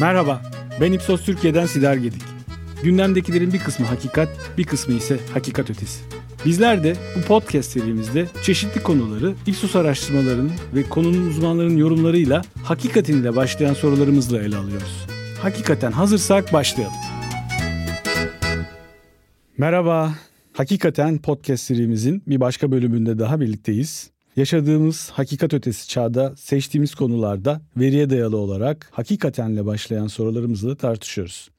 Merhaba, ben Ipsos Türkiye'den Sidar Gedik. Gündemdekilerin bir kısmı hakikat, bir kısmı ise hakikat ötesi. Bizler de bu podcast serimizde çeşitli konuları Ipsos araştırmalarının ve konunun uzmanlarının yorumlarıyla hakikatin ile başlayan sorularımızla ele alıyoruz. Hakikaten hazırsak başlayalım. Merhaba, Hakikaten podcast serimizin bir başka bölümünde daha birlikteyiz. Yaşadığımız hakikat ötesi çağda seçtiğimiz konularda veriye dayalı olarak hakikatenle başlayan sorularımızı tartışıyoruz.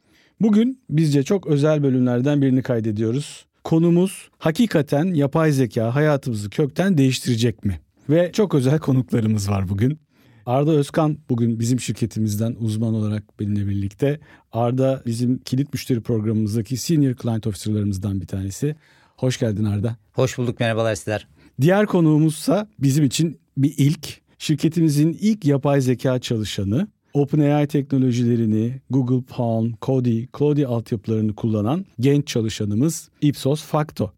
Bugün bizce çok özel bölümlerden birini kaydediyoruz. Konumuz hakikaten yapay zeka hayatımızı kökten değiştirecek mi? Ve çok özel konuklarımız var bugün. Arda Özkan bugün bizim şirketimizden uzman olarak benimle birlikte. Arda bizim kilit müşteri programımızdaki senior client officer'larımızdan bir tanesi. Hoş geldin Arda. Hoş bulduk merhabalar sizler. Diğer konuğumuzsa bizim için bir ilk. Şirketimizin ilk yapay zeka çalışanı. OpenAI teknolojilerini, Google Palm, Cody, Claude altyapılarını kullanan genç çalışanımız Ipsos Facto.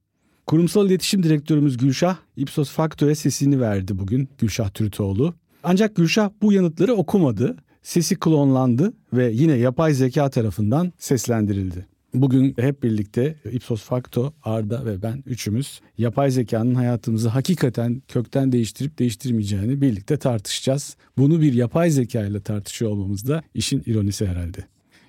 Kurumsal iletişim direktörümüz Gülşah Ipsos Facto'ya sesini verdi bugün Gülşah Türtoğlu. Ancak Gülşah bu yanıtları okumadı. Sesi klonlandı ve yine yapay zeka tarafından seslendirildi. Bugün hep birlikte Ipsos Facto, Arda ve ben üçümüz yapay zekanın hayatımızı hakikaten kökten değiştirip değiştirmeyeceğini birlikte tartışacağız. Bunu bir yapay zeka ile tartışıyor olmamız da işin ironisi herhalde.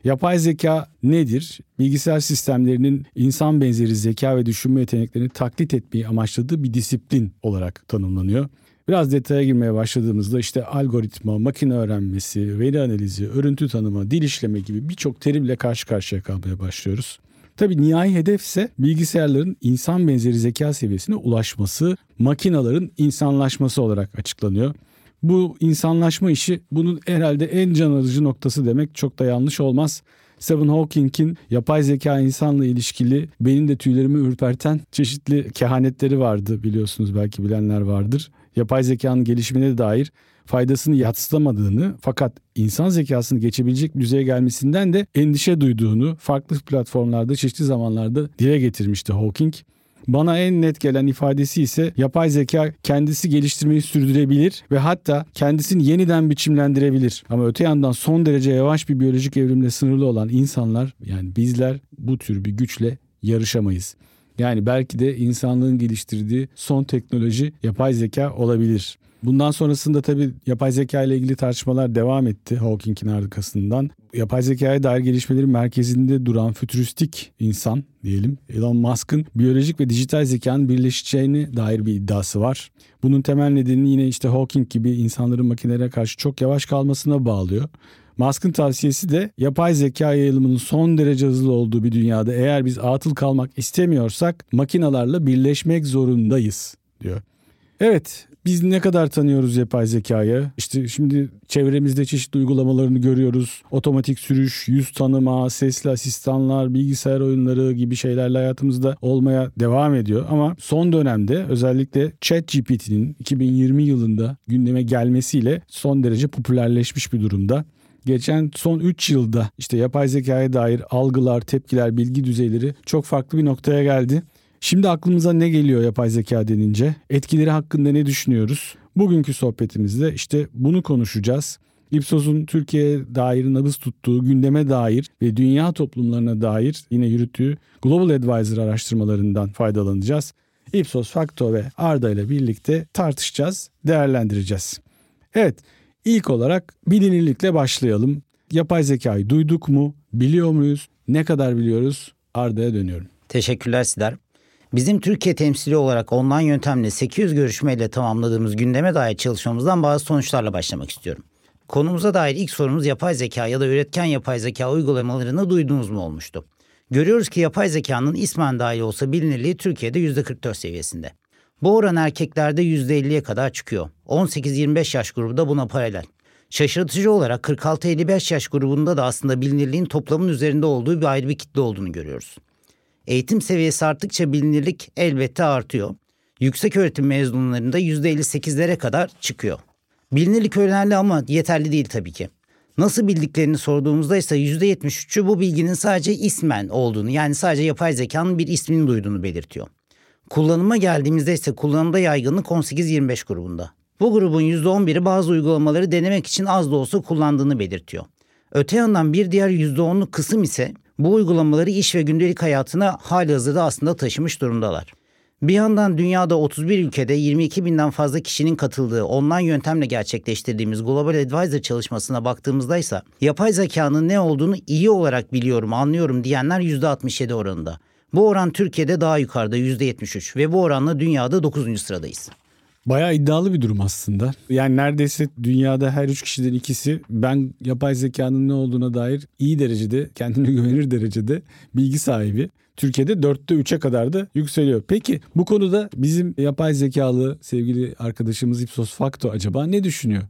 Yapay zeka nedir? Bilgisayar sistemlerinin insan benzeri zeka ve düşünme yeteneklerini taklit etmeyi amaçladığı bir disiplin olarak tanımlanıyor. Biraz detaya girmeye başladığımızda işte algoritma, makine öğrenmesi, veri analizi, örüntü tanıma, dil işleme gibi birçok terimle karşı karşıya kalmaya başlıyoruz. Tabii nihai hedef ise bilgisayarların insan benzeri zeka seviyesine ulaşması, makinaların insanlaşması olarak açıklanıyor. Bu insanlaşma işi bunun herhalde en can alıcı noktası demek çok da yanlış olmaz. Stephen Hawking'in yapay zeka insanla ilişkili benim de tüylerimi ürperten çeşitli kehanetleri vardı biliyorsunuz belki bilenler vardır yapay zekanın gelişimine dair faydasını yatsıtamadığını fakat insan zekasını geçebilecek düzeye gelmesinden de endişe duyduğunu farklı platformlarda çeşitli zamanlarda dile getirmişti Hawking. Bana en net gelen ifadesi ise yapay zeka kendisi geliştirmeyi sürdürebilir ve hatta kendisini yeniden biçimlendirebilir. Ama öte yandan son derece yavaş bir biyolojik evrimle sınırlı olan insanlar yani bizler bu tür bir güçle yarışamayız. Yani belki de insanlığın geliştirdiği son teknoloji yapay zeka olabilir. Bundan sonrasında tabii yapay zeka ile ilgili tartışmalar devam etti Hawking'in arkasından. Yapay zekaya dair gelişmelerin merkezinde duran fütüristik insan diyelim Elon Musk'ın biyolojik ve dijital zekanın birleşeceğine dair bir iddiası var. Bunun temel nedenini yine işte Hawking gibi insanların makinelere karşı çok yavaş kalmasına bağlıyor. Musk'ın tavsiyesi de yapay zeka yayılımının son derece hızlı olduğu bir dünyada eğer biz atıl kalmak istemiyorsak makinalarla birleşmek zorundayız diyor. Evet biz ne kadar tanıyoruz yapay zekayı? İşte şimdi çevremizde çeşitli uygulamalarını görüyoruz. Otomatik sürüş, yüz tanıma, sesli asistanlar, bilgisayar oyunları gibi şeylerle hayatımızda olmaya devam ediyor. Ama son dönemde özellikle ChatGPT'nin 2020 yılında gündeme gelmesiyle son derece popülerleşmiş bir durumda geçen son 3 yılda işte yapay zekaya dair algılar, tepkiler, bilgi düzeyleri çok farklı bir noktaya geldi. Şimdi aklımıza ne geliyor yapay zeka denince? Etkileri hakkında ne düşünüyoruz? Bugünkü sohbetimizde işte bunu konuşacağız. Ipsos'un Türkiye'ye dair nabız tuttuğu, gündeme dair ve dünya toplumlarına dair yine yürüttüğü Global Advisor araştırmalarından faydalanacağız. Ipsos Facto ve Arda ile birlikte tartışacağız, değerlendireceğiz. Evet, İlk olarak bilinirlikle başlayalım. Yapay zekayı duyduk mu? Biliyor muyuz? Ne kadar biliyoruz? Arda'ya dönüyorum. Teşekkürler Sidar. Bizim Türkiye temsili olarak online yöntemle 800 görüşmeyle tamamladığımız gündeme dair çalışmamızdan bazı sonuçlarla başlamak istiyorum. Konumuza dair ilk sorumuz yapay zeka ya da üretken yapay zeka uygulamalarını duydunuz mu olmuştu. Görüyoruz ki yapay zekanın ismen dahil olsa bilinirliği Türkiye'de %44 seviyesinde. Bu oran erkeklerde %50'ye kadar çıkıyor. 18-25 yaş grubu da buna paralel. Şaşırtıcı olarak 46-55 yaş grubunda da aslında bilinirliğin toplamın üzerinde olduğu bir ayrı bir kitle olduğunu görüyoruz. Eğitim seviyesi arttıkça bilinirlik elbette artıyor. Yüksek öğretim mezunlarında %58'lere kadar çıkıyor. Bilinirlik önemli ama yeterli değil tabii ki. Nasıl bildiklerini sorduğumuzda ise %73'ü bu bilginin sadece ismen olduğunu yani sadece yapay zekanın bir ismini duyduğunu belirtiyor. Kullanıma geldiğimizde ise kullanımda yaygınlık 18-25 grubunda. Bu grubun %11'i bazı uygulamaları denemek için az da olsa kullandığını belirtiyor. Öte yandan bir diğer %10'luk kısım ise bu uygulamaları iş ve gündelik hayatına hali hazırda aslında taşımış durumdalar. Bir yandan dünyada 31 ülkede 22 binden fazla kişinin katıldığı online yöntemle gerçekleştirdiğimiz Global Advisor çalışmasına baktığımızda ise yapay zekanın ne olduğunu iyi olarak biliyorum, anlıyorum diyenler %67 oranında. Bu oran Türkiye'de daha yukarıda %73 ve bu oranla dünyada 9. sıradayız. Bayağı iddialı bir durum aslında. Yani neredeyse dünyada her üç kişiden ikisi ben yapay zekanın ne olduğuna dair iyi derecede, kendine güvenir derecede bilgi sahibi. Türkiye'de dörtte üçe kadar da yükseliyor. Peki bu konuda bizim yapay zekalı sevgili arkadaşımız Ipsos Facto acaba ne düşünüyor?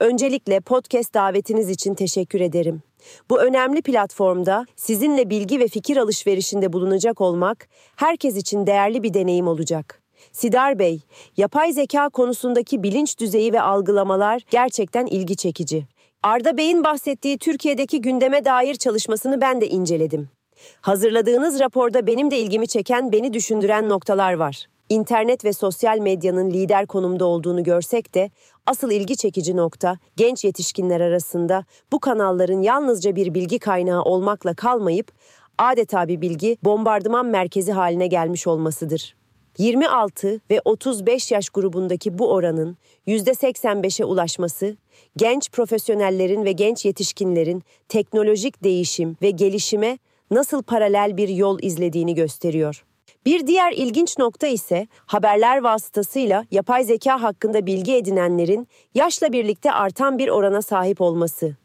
Öncelikle podcast davetiniz için teşekkür ederim. Bu önemli platformda sizinle bilgi ve fikir alışverişinde bulunacak olmak herkes için değerli bir deneyim olacak. Sidar Bey, yapay zeka konusundaki bilinç düzeyi ve algılamalar gerçekten ilgi çekici. Arda Bey'in bahsettiği Türkiye'deki gündeme dair çalışmasını ben de inceledim. Hazırladığınız raporda benim de ilgimi çeken, beni düşündüren noktalar var. İnternet ve sosyal medyanın lider konumda olduğunu görsek de asıl ilgi çekici nokta genç yetişkinler arasında bu kanalların yalnızca bir bilgi kaynağı olmakla kalmayıp adeta bir bilgi bombardıman merkezi haline gelmiş olmasıdır. 26 ve 35 yaş grubundaki bu oranın %85'e ulaşması, genç profesyonellerin ve genç yetişkinlerin teknolojik değişim ve gelişime nasıl paralel bir yol izlediğini gösteriyor. Bir diğer ilginç nokta ise haberler vasıtasıyla yapay zeka hakkında bilgi edinenlerin yaşla birlikte artan bir orana sahip olması.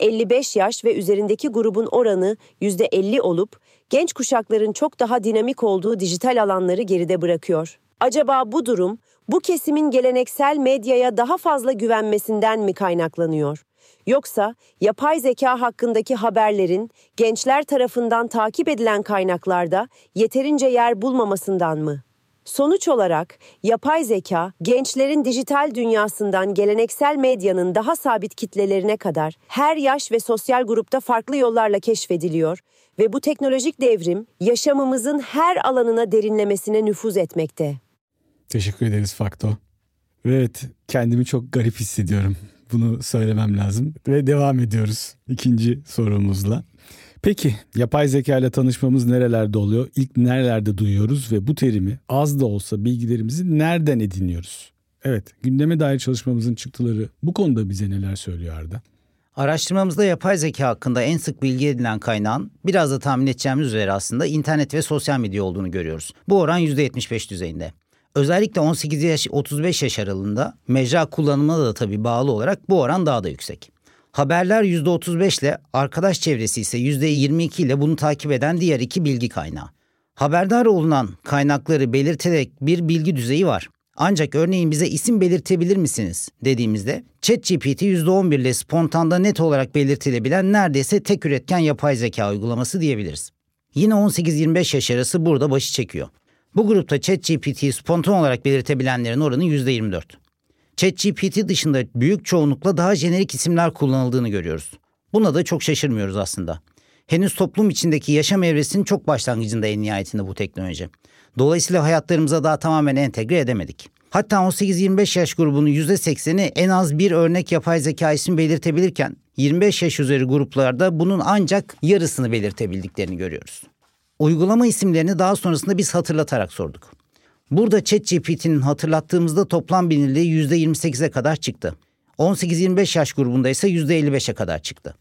55 yaş ve üzerindeki grubun oranı %50 olup genç kuşakların çok daha dinamik olduğu dijital alanları geride bırakıyor. Acaba bu durum bu kesimin geleneksel medyaya daha fazla güvenmesinden mi kaynaklanıyor? Yoksa yapay zeka hakkındaki haberlerin gençler tarafından takip edilen kaynaklarda yeterince yer bulmamasından mı? Sonuç olarak yapay zeka gençlerin dijital dünyasından geleneksel medyanın daha sabit kitlelerine kadar her yaş ve sosyal grupta farklı yollarla keşfediliyor ve bu teknolojik devrim yaşamımızın her alanına derinlemesine nüfuz etmekte. Teşekkür ederiz Fakto. Evet, kendimi çok garip hissediyorum. Bunu söylemem lazım ve devam ediyoruz ikinci sorumuzla. Peki yapay zeka ile tanışmamız nerelerde oluyor? İlk nerelerde duyuyoruz ve bu terimi az da olsa bilgilerimizi nereden ediniyoruz? Evet, gündeme dair çalışmamızın çıktıları bu konuda bize neler söylüyor Arda? Araştırmamızda yapay zeka hakkında en sık bilgi edilen kaynağın biraz da tahmin edeceğimiz üzere aslında internet ve sosyal medya olduğunu görüyoruz. Bu oran %75 düzeyinde. Özellikle 18 yaş 35 yaş aralığında mecra kullanımına da tabii bağlı olarak bu oran daha da yüksek. Haberler %35 ile arkadaş çevresi ise %22 ile bunu takip eden diğer iki bilgi kaynağı. Haberdar olunan kaynakları belirterek bir bilgi düzeyi var. Ancak örneğin bize isim belirtebilir misiniz dediğimizde ChatGPT %11 ile spontanda net olarak belirtilebilen neredeyse tek üretken yapay zeka uygulaması diyebiliriz. Yine 18-25 yaş arası burada başı çekiyor. Bu grupta ChatGPT'yi spontan olarak belirtebilenlerin oranı %24. ChatGPT dışında büyük çoğunlukla daha jenerik isimler kullanıldığını görüyoruz. Buna da çok şaşırmıyoruz aslında. Henüz toplum içindeki yaşam evresinin çok başlangıcında en nihayetinde bu teknoloji. Dolayısıyla hayatlarımıza daha tamamen entegre edemedik. Hatta 18-25 yaş grubunun %80'i en az bir örnek yapay zeka ismi belirtebilirken 25 yaş üzeri gruplarda bunun ancak yarısını belirtebildiklerini görüyoruz. Uygulama isimlerini daha sonrasında biz hatırlatarak sorduk. Burada ChatGPT'nin hatırlattığımızda toplam bilinirliği %28'e kadar çıktı. 18-25 yaş grubunda ise %55'e kadar çıktı.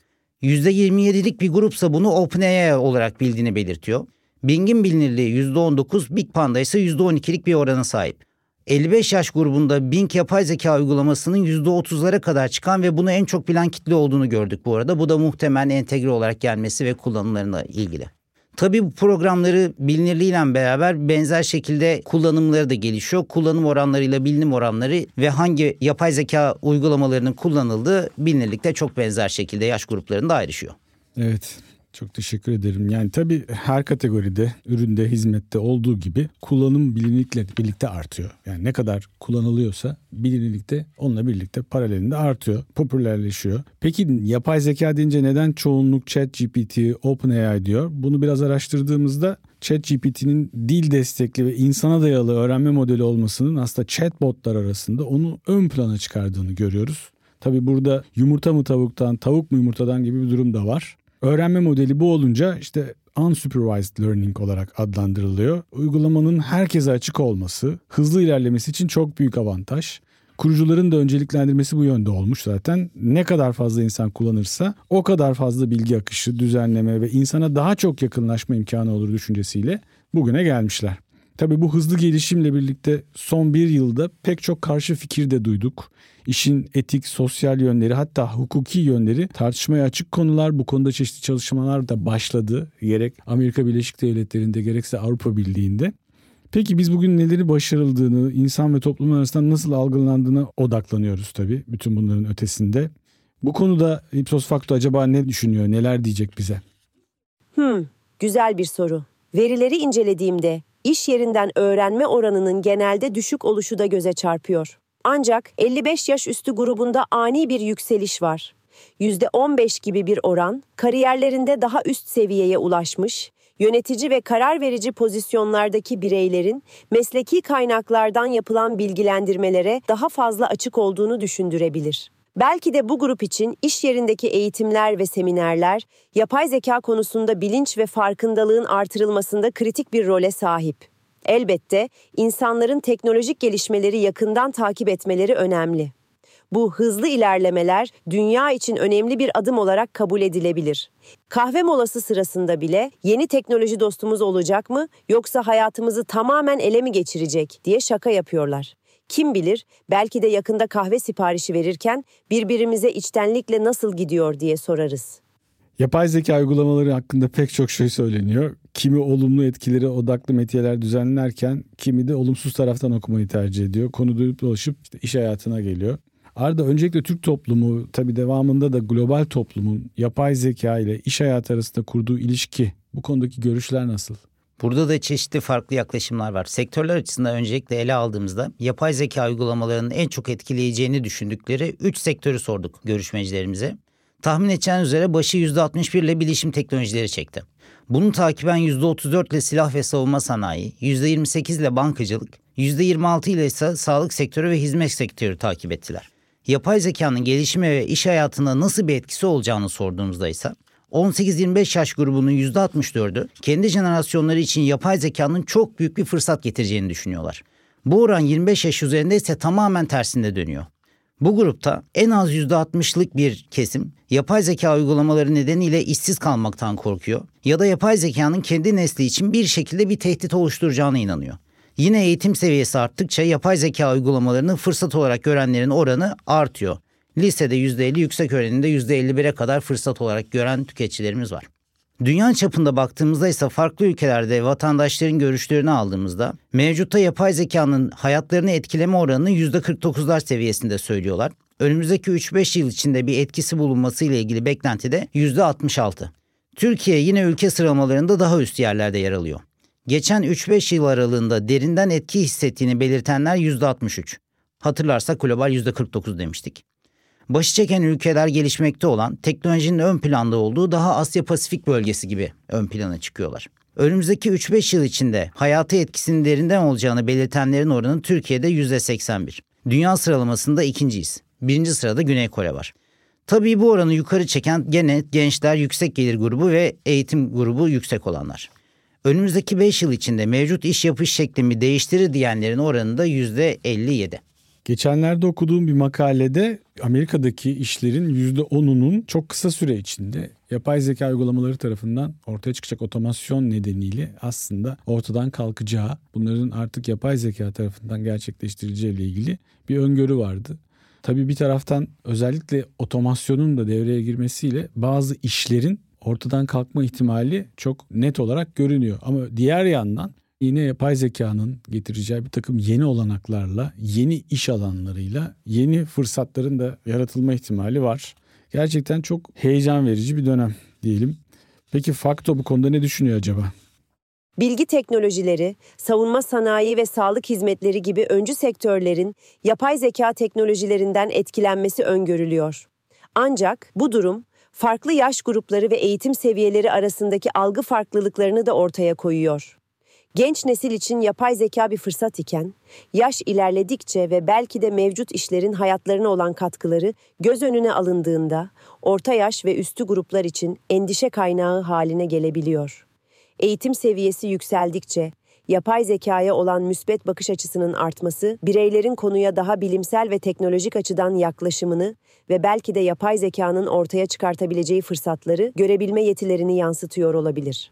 %27'lik bir grupsa bunu OpenAI olarak bildiğini belirtiyor. Bing'in bilinirliği %19, Big Panda ise %12'lik bir orana sahip. 55 yaş grubunda Bing yapay zeka uygulamasının %30'lara kadar çıkan ve bunu en çok bilen kitle olduğunu gördük bu arada. Bu da muhtemelen entegre olarak gelmesi ve kullanımlarına ilgili. Tabii bu programları bilinirliğiyle beraber benzer şekilde kullanımları da gelişiyor. Kullanım oranlarıyla bilinim oranları ve hangi yapay zeka uygulamalarının kullanıldığı bilinirlikte çok benzer şekilde yaş gruplarında ayrışıyor. Evet. Çok teşekkür ederim. Yani tabii her kategoride, üründe, hizmette olduğu gibi kullanım bilinirlikle birlikte artıyor. Yani ne kadar kullanılıyorsa bilinirlik de onunla birlikte paralelinde artıyor, popülerleşiyor. Peki yapay zeka deyince neden çoğunluk ChatGPT, OpenAI diyor? Bunu biraz araştırdığımızda ChatGPT'nin dil destekli ve insana dayalı öğrenme modeli olmasının aslında chatbotlar arasında onu ön plana çıkardığını görüyoruz. Tabi burada yumurta mı tavuktan, tavuk mu yumurtadan gibi bir durum da var. Öğrenme modeli bu olunca işte unsupervised learning olarak adlandırılıyor. Uygulamanın herkese açık olması, hızlı ilerlemesi için çok büyük avantaj. Kurucuların da önceliklendirmesi bu yönde olmuş zaten. Ne kadar fazla insan kullanırsa o kadar fazla bilgi akışı, düzenleme ve insana daha çok yakınlaşma imkanı olur düşüncesiyle bugüne gelmişler. Tabi bu hızlı gelişimle birlikte son bir yılda pek çok karşı fikir de duyduk. İşin etik, sosyal yönleri hatta hukuki yönleri tartışmaya açık konular. Bu konuda çeşitli çalışmalar da başladı. Gerek Amerika Birleşik Devletleri'nde gerekse Avrupa Birliği'nde. Peki biz bugün neleri başarıldığını, insan ve toplum arasında nasıl algılandığına odaklanıyoruz tabii bütün bunların ötesinde. Bu konuda Ipsos Facto acaba ne düşünüyor, neler diyecek bize? Hmm, güzel bir soru. Verileri incelediğimde iş yerinden öğrenme oranının genelde düşük oluşu da göze çarpıyor. Ancak 55 yaş üstü grubunda ani bir yükseliş var. %15 gibi bir oran kariyerlerinde daha üst seviyeye ulaşmış, yönetici ve karar verici pozisyonlardaki bireylerin mesleki kaynaklardan yapılan bilgilendirmelere daha fazla açık olduğunu düşündürebilir. Belki de bu grup için iş yerindeki eğitimler ve seminerler yapay zeka konusunda bilinç ve farkındalığın artırılmasında kritik bir role sahip. Elbette insanların teknolojik gelişmeleri yakından takip etmeleri önemli. Bu hızlı ilerlemeler dünya için önemli bir adım olarak kabul edilebilir. Kahve molası sırasında bile yeni teknoloji dostumuz olacak mı yoksa hayatımızı tamamen ele mi geçirecek diye şaka yapıyorlar. Kim bilir belki de yakında kahve siparişi verirken birbirimize içtenlikle nasıl gidiyor diye sorarız. Yapay zeka uygulamaları hakkında pek çok şey söyleniyor. Kimi olumlu etkileri odaklı metiyeler düzenlerken kimi de olumsuz taraftan okumayı tercih ediyor. Konu duyup dolaşıp işte iş hayatına geliyor. Arda öncelikle Türk toplumu tabii devamında da global toplumun yapay zeka ile iş hayatı arasında kurduğu ilişki bu konudaki görüşler nasıl? Burada da çeşitli farklı yaklaşımlar var. Sektörler açısından öncelikle ele aldığımızda yapay zeka uygulamalarının en çok etkileyeceğini düşündükleri 3 sektörü sorduk görüşmecilerimize. Tahmin edeceğiniz üzere başı %61 ile bilişim teknolojileri çekti. Bunu takiben %34 ile silah ve savunma sanayi, %28 ile bankacılık, %26 ile ise sağlık sektörü ve hizmet sektörü takip ettiler. Yapay zekanın gelişime ve iş hayatına nasıl bir etkisi olacağını sorduğumuzda ise 18-25 yaş grubunun %64'ü kendi jenerasyonları için yapay zekanın çok büyük bir fırsat getireceğini düşünüyorlar. Bu oran 25 yaş üzerinde ise tamamen tersinde dönüyor. Bu grupta en az %60'lık bir kesim yapay zeka uygulamaları nedeniyle işsiz kalmaktan korkuyor ya da yapay zekanın kendi nesli için bir şekilde bir tehdit oluşturacağına inanıyor. Yine eğitim seviyesi arttıkça yapay zeka uygulamalarını fırsat olarak görenlerin oranı artıyor. Lisede %50, yüksek öğrenimde %51'e kadar fırsat olarak gören tüketicilerimiz var. Dünya çapında baktığımızda ise farklı ülkelerde vatandaşların görüşlerini aldığımızda mevcutta yapay zekanın hayatlarını etkileme oranını %49'lar seviyesinde söylüyorlar. Önümüzdeki 3-5 yıl içinde bir etkisi bulunması ile ilgili beklenti de %66. Türkiye yine ülke sıralamalarında daha üst yerlerde yer alıyor. Geçen 3-5 yıl aralığında derinden etki hissettiğini belirtenler %63. Hatırlarsak global %49 demiştik. Başı çeken ülkeler gelişmekte olan teknolojinin ön planda olduğu daha Asya Pasifik bölgesi gibi ön plana çıkıyorlar. Önümüzdeki 3-5 yıl içinde hayatı etkisinin derinden olacağını belirtenlerin oranı Türkiye'de %81. Dünya sıralamasında ikinciyiz. Birinci sırada Güney Kore var. Tabii bu oranı yukarı çeken gene gençler yüksek gelir grubu ve eğitim grubu yüksek olanlar. Önümüzdeki 5 yıl içinde mevcut iş yapış şeklimi değiştirir diyenlerin oranı da %57. Geçenlerde okuduğum bir makalede Amerika'daki işlerin %10'unun çok kısa süre içinde yapay zeka uygulamaları tarafından ortaya çıkacak otomasyon nedeniyle aslında ortadan kalkacağı, bunların artık yapay zeka tarafından gerçekleştirileceği ile ilgili bir öngörü vardı. Tabii bir taraftan özellikle otomasyonun da devreye girmesiyle bazı işlerin ortadan kalkma ihtimali çok net olarak görünüyor. Ama diğer yandan yine yapay zekanın getireceği bir takım yeni olanaklarla, yeni iş alanlarıyla yeni fırsatların da yaratılma ihtimali var. Gerçekten çok heyecan verici bir dönem diyelim. Peki Fakto bu konuda ne düşünüyor acaba? Bilgi teknolojileri, savunma sanayi ve sağlık hizmetleri gibi öncü sektörlerin yapay zeka teknolojilerinden etkilenmesi öngörülüyor. Ancak bu durum farklı yaş grupları ve eğitim seviyeleri arasındaki algı farklılıklarını da ortaya koyuyor. Genç nesil için yapay zeka bir fırsat iken, yaş ilerledikçe ve belki de mevcut işlerin hayatlarına olan katkıları göz önüne alındığında, orta yaş ve üstü gruplar için endişe kaynağı haline gelebiliyor. Eğitim seviyesi yükseldikçe, yapay zekaya olan müsbet bakış açısının artması, bireylerin konuya daha bilimsel ve teknolojik açıdan yaklaşımını ve belki de yapay zekanın ortaya çıkartabileceği fırsatları görebilme yetilerini yansıtıyor olabilir.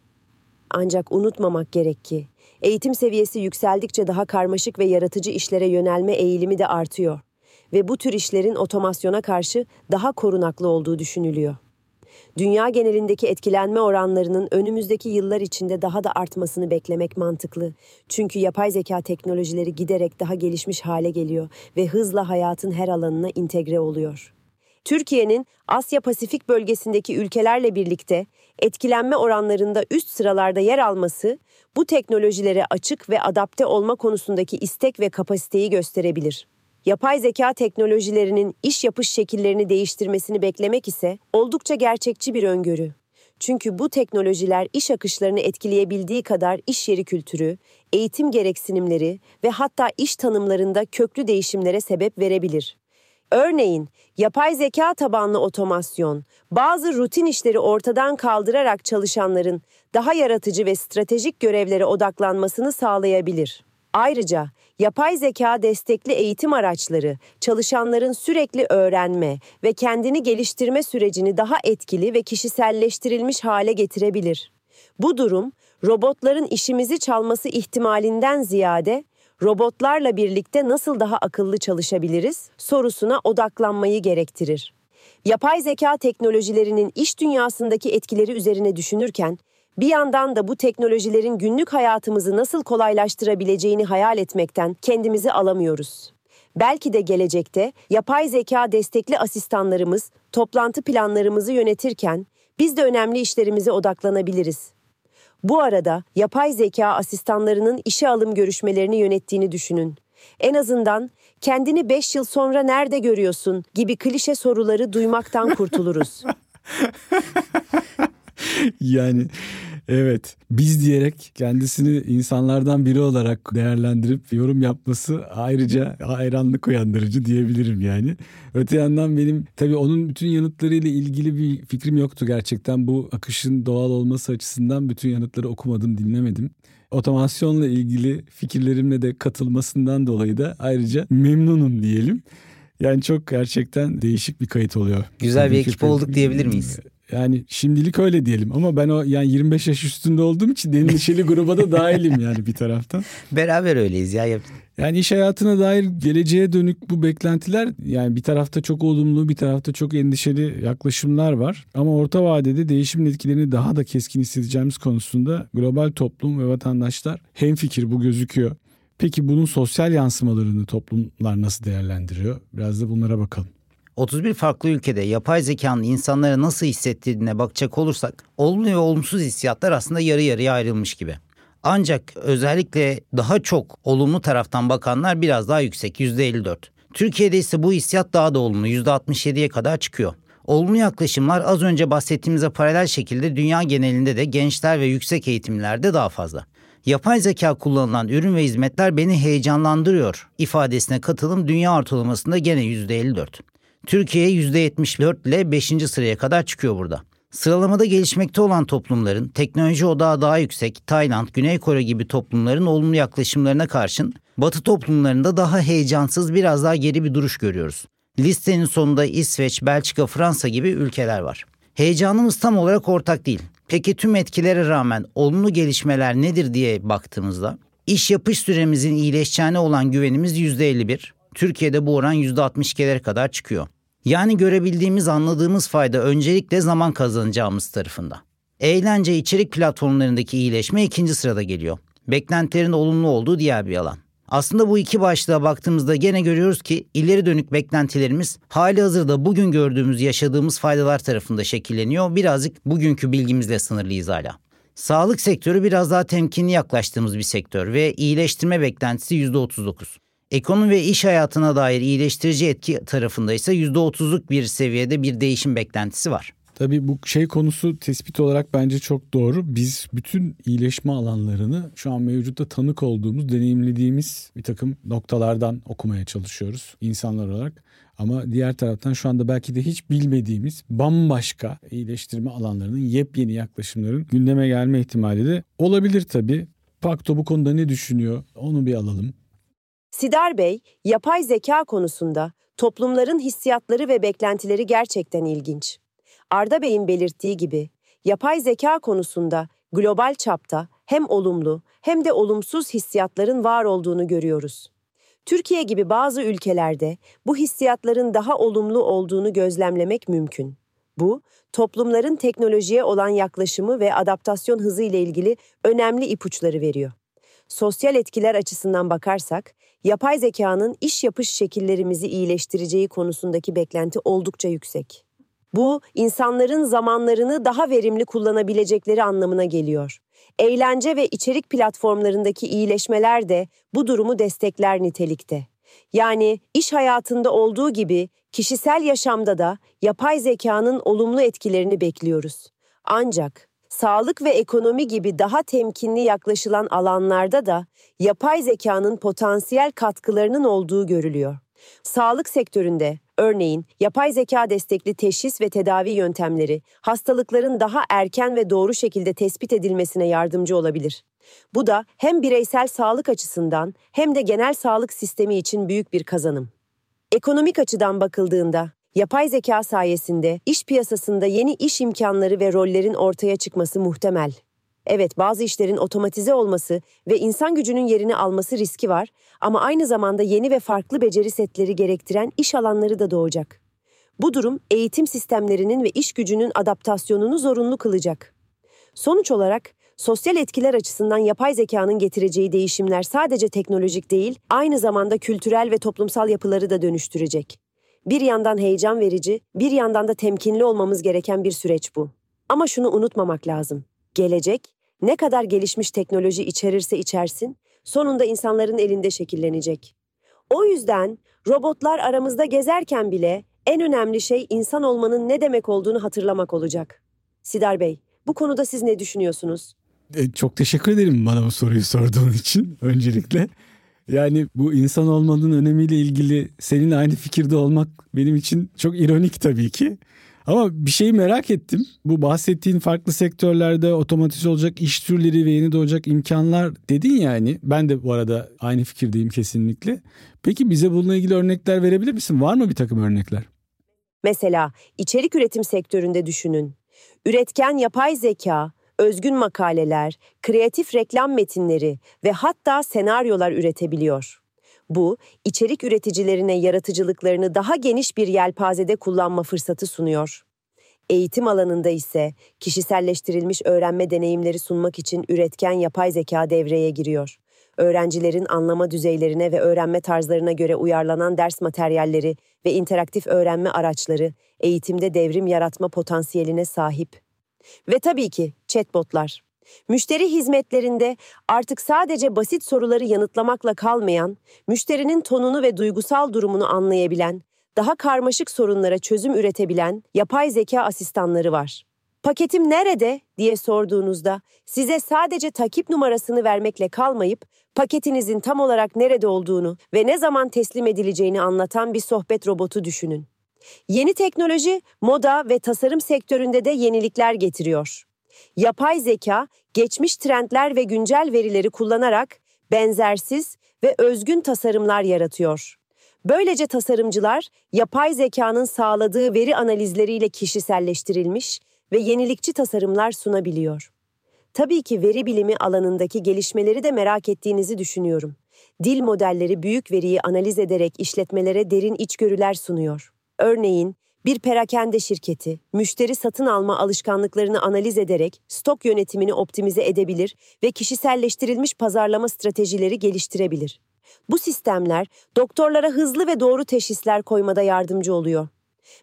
Ancak unutmamak gerek ki eğitim seviyesi yükseldikçe daha karmaşık ve yaratıcı işlere yönelme eğilimi de artıyor ve bu tür işlerin otomasyona karşı daha korunaklı olduğu düşünülüyor. Dünya genelindeki etkilenme oranlarının önümüzdeki yıllar içinde daha da artmasını beklemek mantıklı. Çünkü yapay zeka teknolojileri giderek daha gelişmiş hale geliyor ve hızla hayatın her alanına entegre oluyor. Türkiye'nin Asya Pasifik bölgesindeki ülkelerle birlikte etkilenme oranlarında üst sıralarda yer alması bu teknolojilere açık ve adapte olma konusundaki istek ve kapasiteyi gösterebilir. Yapay zeka teknolojilerinin iş yapış şekillerini değiştirmesini beklemek ise oldukça gerçekçi bir öngörü. Çünkü bu teknolojiler iş akışlarını etkileyebildiği kadar iş yeri kültürü, eğitim gereksinimleri ve hatta iş tanımlarında köklü değişimlere sebep verebilir. Örneğin, yapay zeka tabanlı otomasyon, bazı rutin işleri ortadan kaldırarak çalışanların daha yaratıcı ve stratejik görevlere odaklanmasını sağlayabilir. Ayrıca yapay zeka destekli eğitim araçları çalışanların sürekli öğrenme ve kendini geliştirme sürecini daha etkili ve kişiselleştirilmiş hale getirebilir. Bu durum robotların işimizi çalması ihtimalinden ziyade robotlarla birlikte nasıl daha akıllı çalışabiliriz sorusuna odaklanmayı gerektirir. Yapay zeka teknolojilerinin iş dünyasındaki etkileri üzerine düşünürken bir yandan da bu teknolojilerin günlük hayatımızı nasıl kolaylaştırabileceğini hayal etmekten kendimizi alamıyoruz. Belki de gelecekte yapay zeka destekli asistanlarımız toplantı planlarımızı yönetirken biz de önemli işlerimize odaklanabiliriz. Bu arada yapay zeka asistanlarının işe alım görüşmelerini yönettiğini düşünün. En azından kendini 5 yıl sonra nerede görüyorsun gibi klişe soruları duymaktan kurtuluruz. yani evet biz diyerek kendisini insanlardan biri olarak değerlendirip yorum yapması ayrıca hayranlık uyandırıcı diyebilirim yani. Öte yandan benim tabii onun bütün yanıtlarıyla ilgili bir fikrim yoktu gerçekten. Bu akışın doğal olması açısından bütün yanıtları okumadım, dinlemedim. Otomasyonla ilgili fikirlerimle de katılmasından dolayı da ayrıca memnunum diyelim. Yani çok gerçekten değişik bir kayıt oluyor. Güzel bir ekip olduk diyebilir miyiz? Yani şimdilik öyle diyelim ama ben o yani 25 yaş üstünde olduğum için Denizli gruba da dahilim yani bir taraftan. Beraber öyleyiz ya. Yani iş hayatına dair geleceğe dönük bu beklentiler yani bir tarafta çok olumlu bir tarafta çok endişeli yaklaşımlar var. Ama orta vadede değişimin etkilerini daha da keskin hissedeceğimiz konusunda global toplum ve vatandaşlar hemfikir bu gözüküyor. Peki bunun sosyal yansımalarını toplumlar nasıl değerlendiriyor? Biraz da bunlara bakalım. 31 farklı ülkede yapay zekanın insanlara nasıl hissettirdiğine bakacak olursak olumlu ve olumsuz hissiyatlar aslında yarı yarıya ayrılmış gibi. Ancak özellikle daha çok olumlu taraftan bakanlar biraz daha yüksek %54. Türkiye'de ise bu hissiyat daha da olumlu %67'ye kadar çıkıyor. Olumlu yaklaşımlar az önce bahsettiğimize paralel şekilde dünya genelinde de gençler ve yüksek eğitimlerde daha fazla. Yapay zeka kullanılan ürün ve hizmetler beni heyecanlandırıyor ifadesine katılım dünya ortalamasında gene %54. Türkiye %74 ile 5. sıraya kadar çıkıyor burada. Sıralamada gelişmekte olan toplumların teknoloji odağı daha yüksek Tayland, Güney Kore gibi toplumların olumlu yaklaşımlarına karşın Batı toplumlarında daha heyecansız biraz daha geri bir duruş görüyoruz. Listenin sonunda İsveç, Belçika, Fransa gibi ülkeler var. Heyecanımız tam olarak ortak değil. Peki tüm etkilere rağmen olumlu gelişmeler nedir diye baktığımızda iş yapış süremizin iyileşeceğine olan güvenimiz %51. Türkiye'de bu oran %62'lere kadar çıkıyor. Yani görebildiğimiz, anladığımız fayda öncelikle zaman kazanacağımız tarafında. Eğlence içerik platformlarındaki iyileşme ikinci sırada geliyor. Beklentilerin olumlu olduğu diğer bir alan. Aslında bu iki başlığa baktığımızda gene görüyoruz ki ileri dönük beklentilerimiz hali hazırda bugün gördüğümüz yaşadığımız faydalar tarafında şekilleniyor. Birazcık bugünkü bilgimizle sınırlıyız hala. Sağlık sektörü biraz daha temkinli yaklaştığımız bir sektör ve iyileştirme beklentisi %39. Ekonomi ve iş hayatına dair iyileştirici etki tarafında ise %30'luk bir seviyede bir değişim beklentisi var. Tabii bu şey konusu tespit olarak bence çok doğru. Biz bütün iyileşme alanlarını şu an mevcutta tanık olduğumuz, deneyimlediğimiz bir takım noktalardan okumaya çalışıyoruz insanlar olarak. Ama diğer taraftan şu anda belki de hiç bilmediğimiz bambaşka iyileştirme alanlarının yepyeni yaklaşımların gündeme gelme ihtimali de olabilir tabii. Pakto bu konuda ne düşünüyor onu bir alalım. Sidar Bey, yapay zeka konusunda toplumların hissiyatları ve beklentileri gerçekten ilginç. Arda Bey'in belirttiği gibi yapay zeka konusunda global çapta hem olumlu hem de olumsuz hissiyatların var olduğunu görüyoruz. Türkiye gibi bazı ülkelerde bu hissiyatların daha olumlu olduğunu gözlemlemek mümkün. Bu, toplumların teknolojiye olan yaklaşımı ve adaptasyon hızı ile ilgili önemli ipuçları veriyor. Sosyal etkiler açısından bakarsak, yapay zekanın iş yapış şekillerimizi iyileştireceği konusundaki beklenti oldukça yüksek. Bu, insanların zamanlarını daha verimli kullanabilecekleri anlamına geliyor. Eğlence ve içerik platformlarındaki iyileşmeler de bu durumu destekler nitelikte. Yani iş hayatında olduğu gibi kişisel yaşamda da yapay zekanın olumlu etkilerini bekliyoruz. Ancak sağlık ve ekonomi gibi daha temkinli yaklaşılan alanlarda da yapay zekanın potansiyel katkılarının olduğu görülüyor. Sağlık sektöründe örneğin yapay zeka destekli teşhis ve tedavi yöntemleri hastalıkların daha erken ve doğru şekilde tespit edilmesine yardımcı olabilir. Bu da hem bireysel sağlık açısından hem de genel sağlık sistemi için büyük bir kazanım. Ekonomik açıdan bakıldığında yapay zeka sayesinde iş piyasasında yeni iş imkanları ve rollerin ortaya çıkması muhtemel. Evet, bazı işlerin otomatize olması ve insan gücünün yerini alması riski var ama aynı zamanda yeni ve farklı beceri setleri gerektiren iş alanları da doğacak. Bu durum eğitim sistemlerinin ve iş gücünün adaptasyonunu zorunlu kılacak. Sonuç olarak sosyal etkiler açısından yapay zekanın getireceği değişimler sadece teknolojik değil, aynı zamanda kültürel ve toplumsal yapıları da dönüştürecek. Bir yandan heyecan verici, bir yandan da temkinli olmamız gereken bir süreç bu. Ama şunu unutmamak lazım. Gelecek ne kadar gelişmiş teknoloji içerirse içersin, sonunda insanların elinde şekillenecek. O yüzden robotlar aramızda gezerken bile en önemli şey insan olmanın ne demek olduğunu hatırlamak olacak. Sidar Bey, bu konuda siz ne düşünüyorsunuz? E, çok teşekkür ederim bana bu soruyu sorduğun için öncelikle. Yani bu insan olmanın önemiyle ilgili seninle aynı fikirde olmak benim için çok ironik tabii ki. Ama bir şeyi merak ettim. Bu bahsettiğin farklı sektörlerde otomatize olacak iş türleri ve yeni doğacak imkanlar dedin yani. Ben de bu arada aynı fikirdeyim kesinlikle. Peki bize bununla ilgili örnekler verebilir misin? Var mı bir takım örnekler? Mesela içerik üretim sektöründe düşünün. Üretken yapay zeka, özgün makaleler, kreatif reklam metinleri ve hatta senaryolar üretebiliyor. Bu, içerik üreticilerine yaratıcılıklarını daha geniş bir yelpazede kullanma fırsatı sunuyor. Eğitim alanında ise kişiselleştirilmiş öğrenme deneyimleri sunmak için üretken yapay zeka devreye giriyor. Öğrencilerin anlama düzeylerine ve öğrenme tarzlarına göre uyarlanan ders materyalleri ve interaktif öğrenme araçları eğitimde devrim yaratma potansiyeline sahip. Ve tabii ki chatbotlar. Müşteri hizmetlerinde artık sadece basit soruları yanıtlamakla kalmayan, müşterinin tonunu ve duygusal durumunu anlayabilen, daha karmaşık sorunlara çözüm üretebilen yapay zeka asistanları var. Paketim nerede diye sorduğunuzda size sadece takip numarasını vermekle kalmayıp paketinizin tam olarak nerede olduğunu ve ne zaman teslim edileceğini anlatan bir sohbet robotu düşünün. Yeni teknoloji, moda ve tasarım sektöründe de yenilikler getiriyor. Yapay zeka, geçmiş trendler ve güncel verileri kullanarak benzersiz ve özgün tasarımlar yaratıyor. Böylece tasarımcılar yapay zekanın sağladığı veri analizleriyle kişiselleştirilmiş ve yenilikçi tasarımlar sunabiliyor. Tabii ki veri bilimi alanındaki gelişmeleri de merak ettiğinizi düşünüyorum. Dil modelleri büyük veriyi analiz ederek işletmelere derin içgörüler sunuyor. Örneğin bir perakende şirketi, müşteri satın alma alışkanlıklarını analiz ederek stok yönetimini optimize edebilir ve kişiselleştirilmiş pazarlama stratejileri geliştirebilir. Bu sistemler doktorlara hızlı ve doğru teşhisler koymada yardımcı oluyor.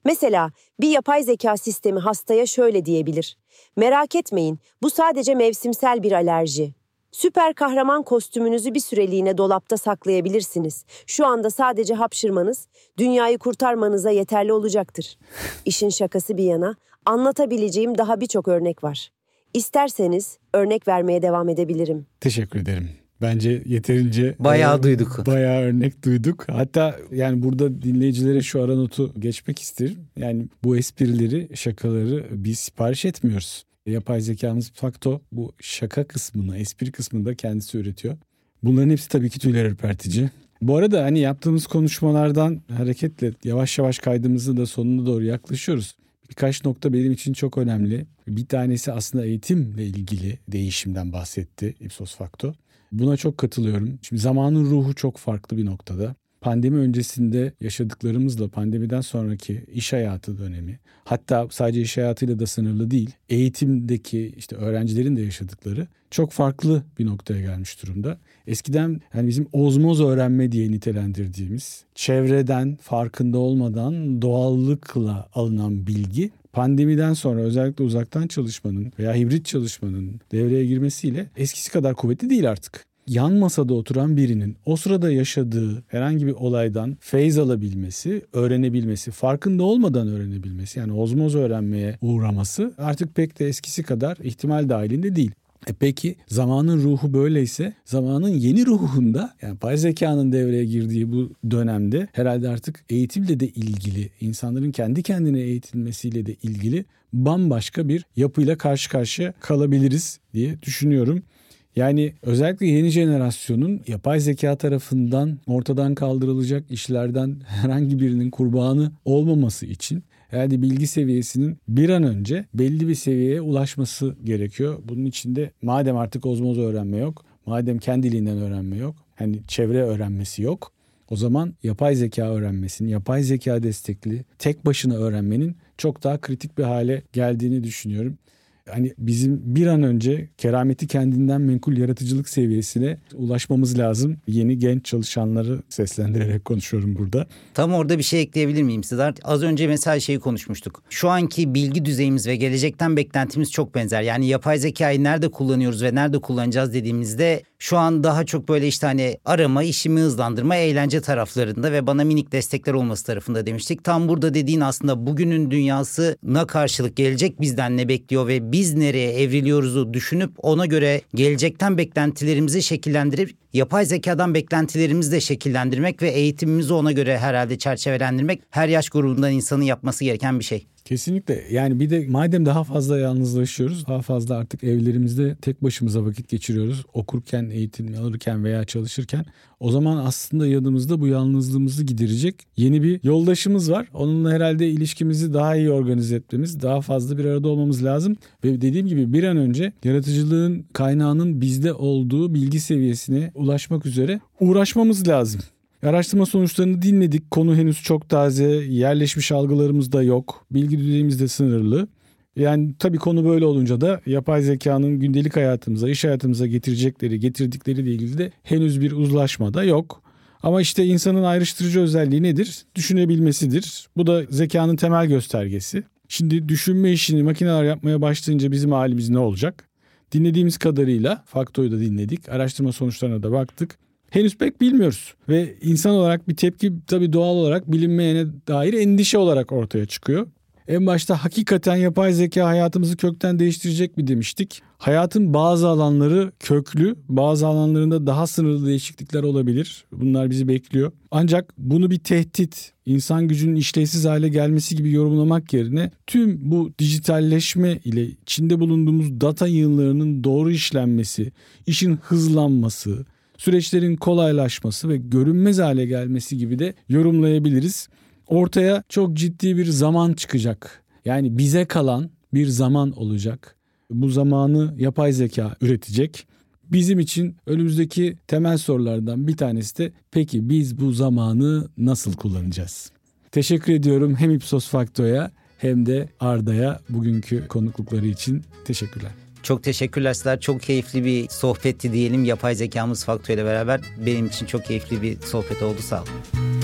Mesela bir yapay zeka sistemi hastaya şöyle diyebilir. Merak etmeyin, bu sadece mevsimsel bir alerji. Süper kahraman kostümünüzü bir süreliğine dolapta saklayabilirsiniz. Şu anda sadece hapşırmanız, dünyayı kurtarmanıza yeterli olacaktır. İşin şakası bir yana, Anlatabileceğim daha birçok örnek var. İsterseniz örnek vermeye devam edebilirim. Teşekkür ederim. Bence yeterince bayağı e, duyduk. Bayağı örnek duyduk. Hatta yani burada dinleyicilere şu ara notu geçmek isterim. Yani bu esprileri, şakaları biz sipariş etmiyoruz. Yapay zekamız Fakto bu şaka kısmını, espri kısmını da kendisi üretiyor. Bunların hepsi tabii ki tüyler ürpertici. Bu arada hani yaptığımız konuşmalardan hareketle yavaş yavaş kaydımızı da sonuna doğru yaklaşıyoruz. Birkaç nokta benim için çok önemli. Bir tanesi aslında eğitimle ilgili değişimden bahsetti Ipsos Facto. Buna çok katılıyorum. Şimdi zamanın ruhu çok farklı bir noktada. Pandemi öncesinde yaşadıklarımızla pandemiden sonraki iş hayatı dönemi hatta sadece iş hayatıyla da sınırlı değil eğitimdeki işte öğrencilerin de yaşadıkları çok farklı bir noktaya gelmiş durumda. Eskiden yani bizim ozmoz öğrenme diye nitelendirdiğimiz çevreden farkında olmadan doğallıkla alınan bilgi pandemiden sonra özellikle uzaktan çalışmanın veya hibrit çalışmanın devreye girmesiyle eskisi kadar kuvvetli değil artık. Yan masada oturan birinin o sırada yaşadığı herhangi bir olaydan feyz alabilmesi, öğrenebilmesi, farkında olmadan öğrenebilmesi yani ozmoz öğrenmeye uğraması artık pek de eskisi kadar ihtimal dahilinde değil. E peki zamanın ruhu böyleyse zamanın yeni ruhunda yani pay zekanın devreye girdiği bu dönemde herhalde artık eğitimle de ilgili insanların kendi kendine eğitilmesiyle de ilgili bambaşka bir yapıyla karşı karşıya kalabiliriz diye düşünüyorum. Yani özellikle yeni jenerasyonun yapay zeka tarafından ortadan kaldırılacak işlerden herhangi birinin kurbanı olmaması için yani bilgi seviyesinin bir an önce belli bir seviyeye ulaşması gerekiyor. Bunun içinde madem artık ozmoz öğrenme yok, madem kendiliğinden öğrenme yok, hani çevre öğrenmesi yok. O zaman yapay zeka öğrenmesinin, yapay zeka destekli tek başına öğrenmenin çok daha kritik bir hale geldiğini düşünüyorum hani bizim bir an önce kerameti kendinden menkul yaratıcılık seviyesine ulaşmamız lazım. Yeni genç çalışanları seslendirerek konuşuyorum burada. Tam orada bir şey ekleyebilir miyim Sedat? Az önce mesela şeyi konuşmuştuk. Şu anki bilgi düzeyimiz ve gelecekten beklentimiz çok benzer. Yani yapay zekayı nerede kullanıyoruz ve nerede kullanacağız dediğimizde şu an daha çok böyle işte hani arama, işimi hızlandırma, eğlence taraflarında ve bana minik destekler olması tarafında demiştik. Tam burada dediğin aslında bugünün dünyasına karşılık gelecek bizden ne bekliyor ve biz nereye evriliyoruzu düşünüp ona göre gelecekten beklentilerimizi şekillendirip yapay zekadan beklentilerimizi de şekillendirmek ve eğitimimizi ona göre herhalde çerçevelendirmek her yaş grubundan insanın yapması gereken bir şey. Kesinlikle yani bir de madem daha fazla yalnızlaşıyoruz daha fazla artık evlerimizde tek başımıza vakit geçiriyoruz okurken eğitim alırken veya çalışırken o zaman aslında yanımızda bu yalnızlığımızı giderecek yeni bir yoldaşımız var. Onunla herhalde ilişkimizi daha iyi organize etmemiz daha fazla bir arada olmamız lazım ve dediğim gibi bir an önce yaratıcılığın kaynağının bizde olduğu bilgi seviyesine ulaşmak üzere uğraşmamız lazım. Araştırma sonuçlarını dinledik. Konu henüz çok taze, yerleşmiş algılarımız da yok. Bilgi düzeyimiz de sınırlı. Yani tabii konu böyle olunca da yapay zekanın gündelik hayatımıza, iş hayatımıza getirecekleri, getirdikleriyle ilgili de henüz bir uzlaşma da yok. Ama işte insanın ayrıştırıcı özelliği nedir? Düşünebilmesidir. Bu da zekanın temel göstergesi. Şimdi düşünme işini makineler yapmaya başlayınca bizim halimiz ne olacak? Dinlediğimiz kadarıyla, Fakto'yu da dinledik, araştırma sonuçlarına da baktık henüz pek bilmiyoruz. Ve insan olarak bir tepki tabii doğal olarak bilinmeyene dair endişe olarak ortaya çıkıyor. En başta hakikaten yapay zeka hayatımızı kökten değiştirecek mi demiştik. Hayatın bazı alanları köklü, bazı alanlarında daha sınırlı değişiklikler olabilir. Bunlar bizi bekliyor. Ancak bunu bir tehdit, insan gücünün işlevsiz hale gelmesi gibi yorumlamak yerine tüm bu dijitalleşme ile içinde bulunduğumuz data yığınlarının doğru işlenmesi, işin hızlanması, süreçlerin kolaylaşması ve görünmez hale gelmesi gibi de yorumlayabiliriz. Ortaya çok ciddi bir zaman çıkacak. Yani bize kalan bir zaman olacak. Bu zamanı yapay zeka üretecek. Bizim için önümüzdeki temel sorulardan bir tanesi de peki biz bu zamanı nasıl kullanacağız? Teşekkür ediyorum hem Ipsos Facto'ya hem de Arda'ya bugünkü konuklukları için teşekkürler. Çok teşekkürler sizler. Çok keyifli bir sohbetti diyelim. Yapay zekamız faktörüyle beraber benim için çok keyifli bir sohbet oldu. Sağ olun.